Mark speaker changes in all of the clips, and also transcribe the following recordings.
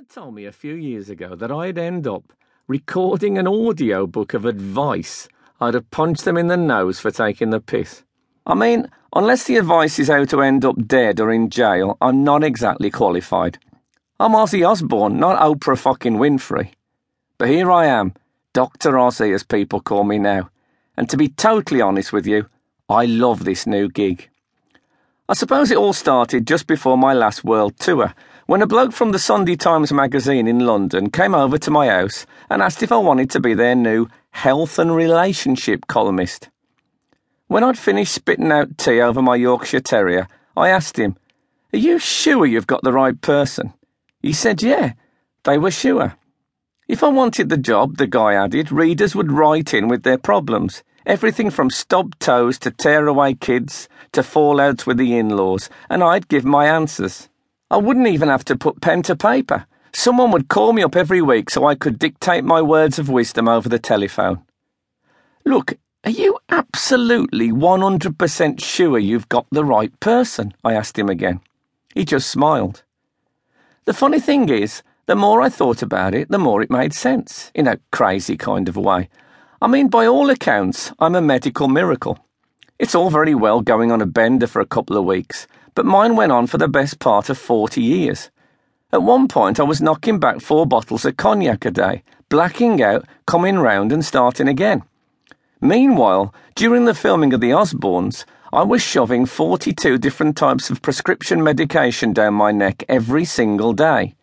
Speaker 1: had told me a few years ago that I'd end up recording an audio book of advice, I'd have punched them in the nose for taking the piss. I mean, unless the advice is how to end up dead or in jail, I'm not exactly qualified. I'm Ozzy Osbourne, not Oprah fucking Winfrey. But here I am, Dr. Ozzy, as people call me now. And to be totally honest with you, I love this new gig. I suppose it all started just before my last world tour when a bloke from the Sunday Times magazine in London came over to my house and asked if I wanted to be their new health and relationship columnist. When I'd finished spitting out tea over my Yorkshire Terrier, I asked him, Are you sure you've got the right person? He said, Yeah, they were sure. If I wanted the job, the guy added, readers would write in with their problems. Everything from stubbed toes to tearaway kids to fallouts with the in laws, and I'd give my answers. I wouldn't even have to put pen to paper. Someone would call me up every week so I could dictate my words of wisdom over the telephone. Look, are you absolutely 100% sure you've got the right person? I asked him again. He just smiled. The funny thing is, the more I thought about it, the more it made sense, in a crazy kind of way. I mean, by all accounts, I'm a medical miracle. It's all very well going on a bender for a couple of weeks, but mine went on for the best part of 40 years. At one point, I was knocking back four bottles of cognac a day, blacking out, coming round, and starting again. Meanwhile, during the filming of The Osbournes, I was shoving 42 different types of prescription medication down my neck every single day.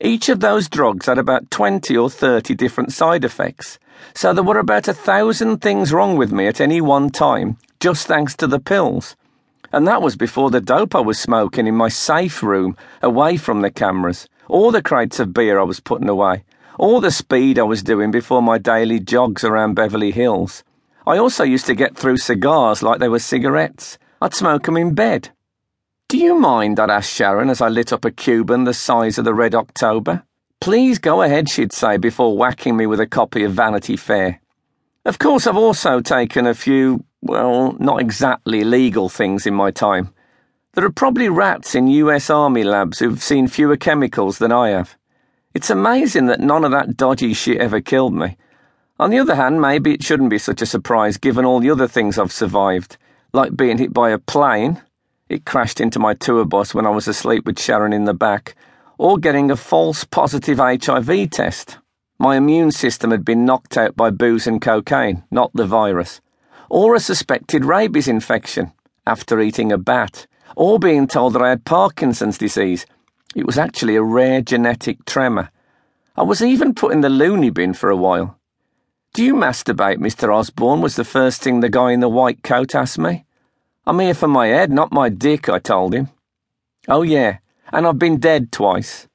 Speaker 1: Each of those drugs had about 20 or 30 different side effects, so there were about a thousand things wrong with me at any one time, just thanks to the pills. And that was before the dope I was smoking in my safe room, away from the cameras, all the crates of beer I was putting away, all the speed I was doing before my daily jogs around Beverly Hills. I also used to get through cigars like they were cigarettes. I'd smoke 'em in bed. Do you mind? I'd ask Sharon as I lit up a Cuban the size of the Red October. Please go ahead, she'd say before whacking me with a copy of Vanity Fair. Of course, I've also taken a few, well, not exactly legal things in my time. There are probably rats in US Army labs who've seen fewer chemicals than I have. It's amazing that none of that dodgy shit ever killed me. On the other hand, maybe it shouldn't be such a surprise given all the other things I've survived, like being hit by a plane. It crashed into my tour bus when I was asleep with Sharon in the back, or getting a false positive HIV test. My immune system had been knocked out by booze and cocaine, not the virus or a suspected rabies infection after eating a bat, or being told that I had Parkinson's disease. It was actually a rare genetic tremor. I was even put in the loony bin for a while. Do you masturbate, Mr. Osbourne? was the first thing the guy in the white coat asked me. I'm here for my head, not my dick, I told him. Oh, yeah, and I've been dead twice.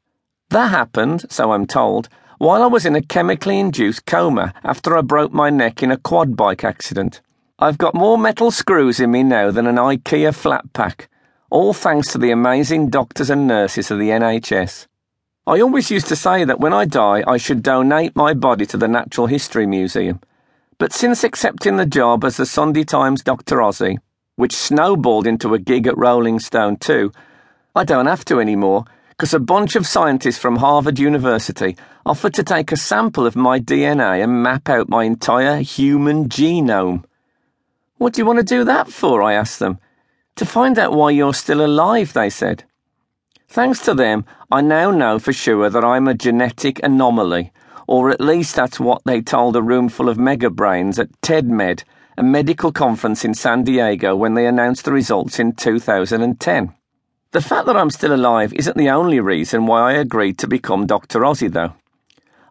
Speaker 1: That happened, so I'm told, while I was in a chemically induced coma after I broke my neck in a quad bike accident. I've got more metal screws in me now than an IKEA flat pack, all thanks to the amazing doctors and nurses of the NHS. I always used to say that when I die, I should donate my body to the Natural History Museum. But since accepting the job as the Sunday Times Dr. Ozzy, which snowballed into a gig at Rolling Stone too, I don't have to anymore because a bunch of scientists from Harvard University offered to take a sample of my DNA and map out my entire human genome. What do you want to do that for? I asked them. To find out why you're still alive, they said. Thanks to them, I now know for sure that I'm a genetic anomaly, or at least that's what they told a room full of mega brains at TEDMED, a medical conference in San Diego, when they announced the results in 2010. The fact that I'm still alive isn't the only reason why I agreed to become Dr. Ozzy, though.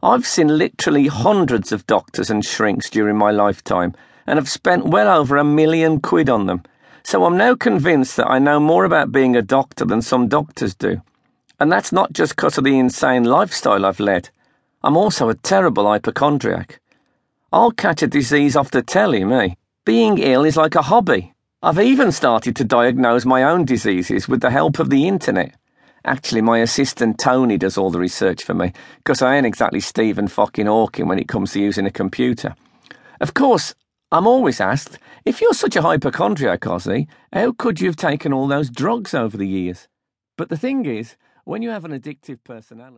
Speaker 1: I've seen literally hundreds of doctors and shrinks during my lifetime and have spent well over a million quid on them. So I'm now convinced that I know more about being a doctor than some doctors do. And that's not just because of the insane lifestyle I've led. I'm also a terrible hypochondriac. I'll catch a disease off the telly, me. Being ill is like a hobby. I've even started to diagnose my own diseases with the help of the internet. Actually, my assistant Tony does all the research for me, because I ain't exactly Stephen fucking Hawking when it comes to using a computer. Of course, I'm always asked, if you're such a hypochondriac, Ozzy, how could you have taken all those drugs over the years? But the thing is, when you have an addictive personality,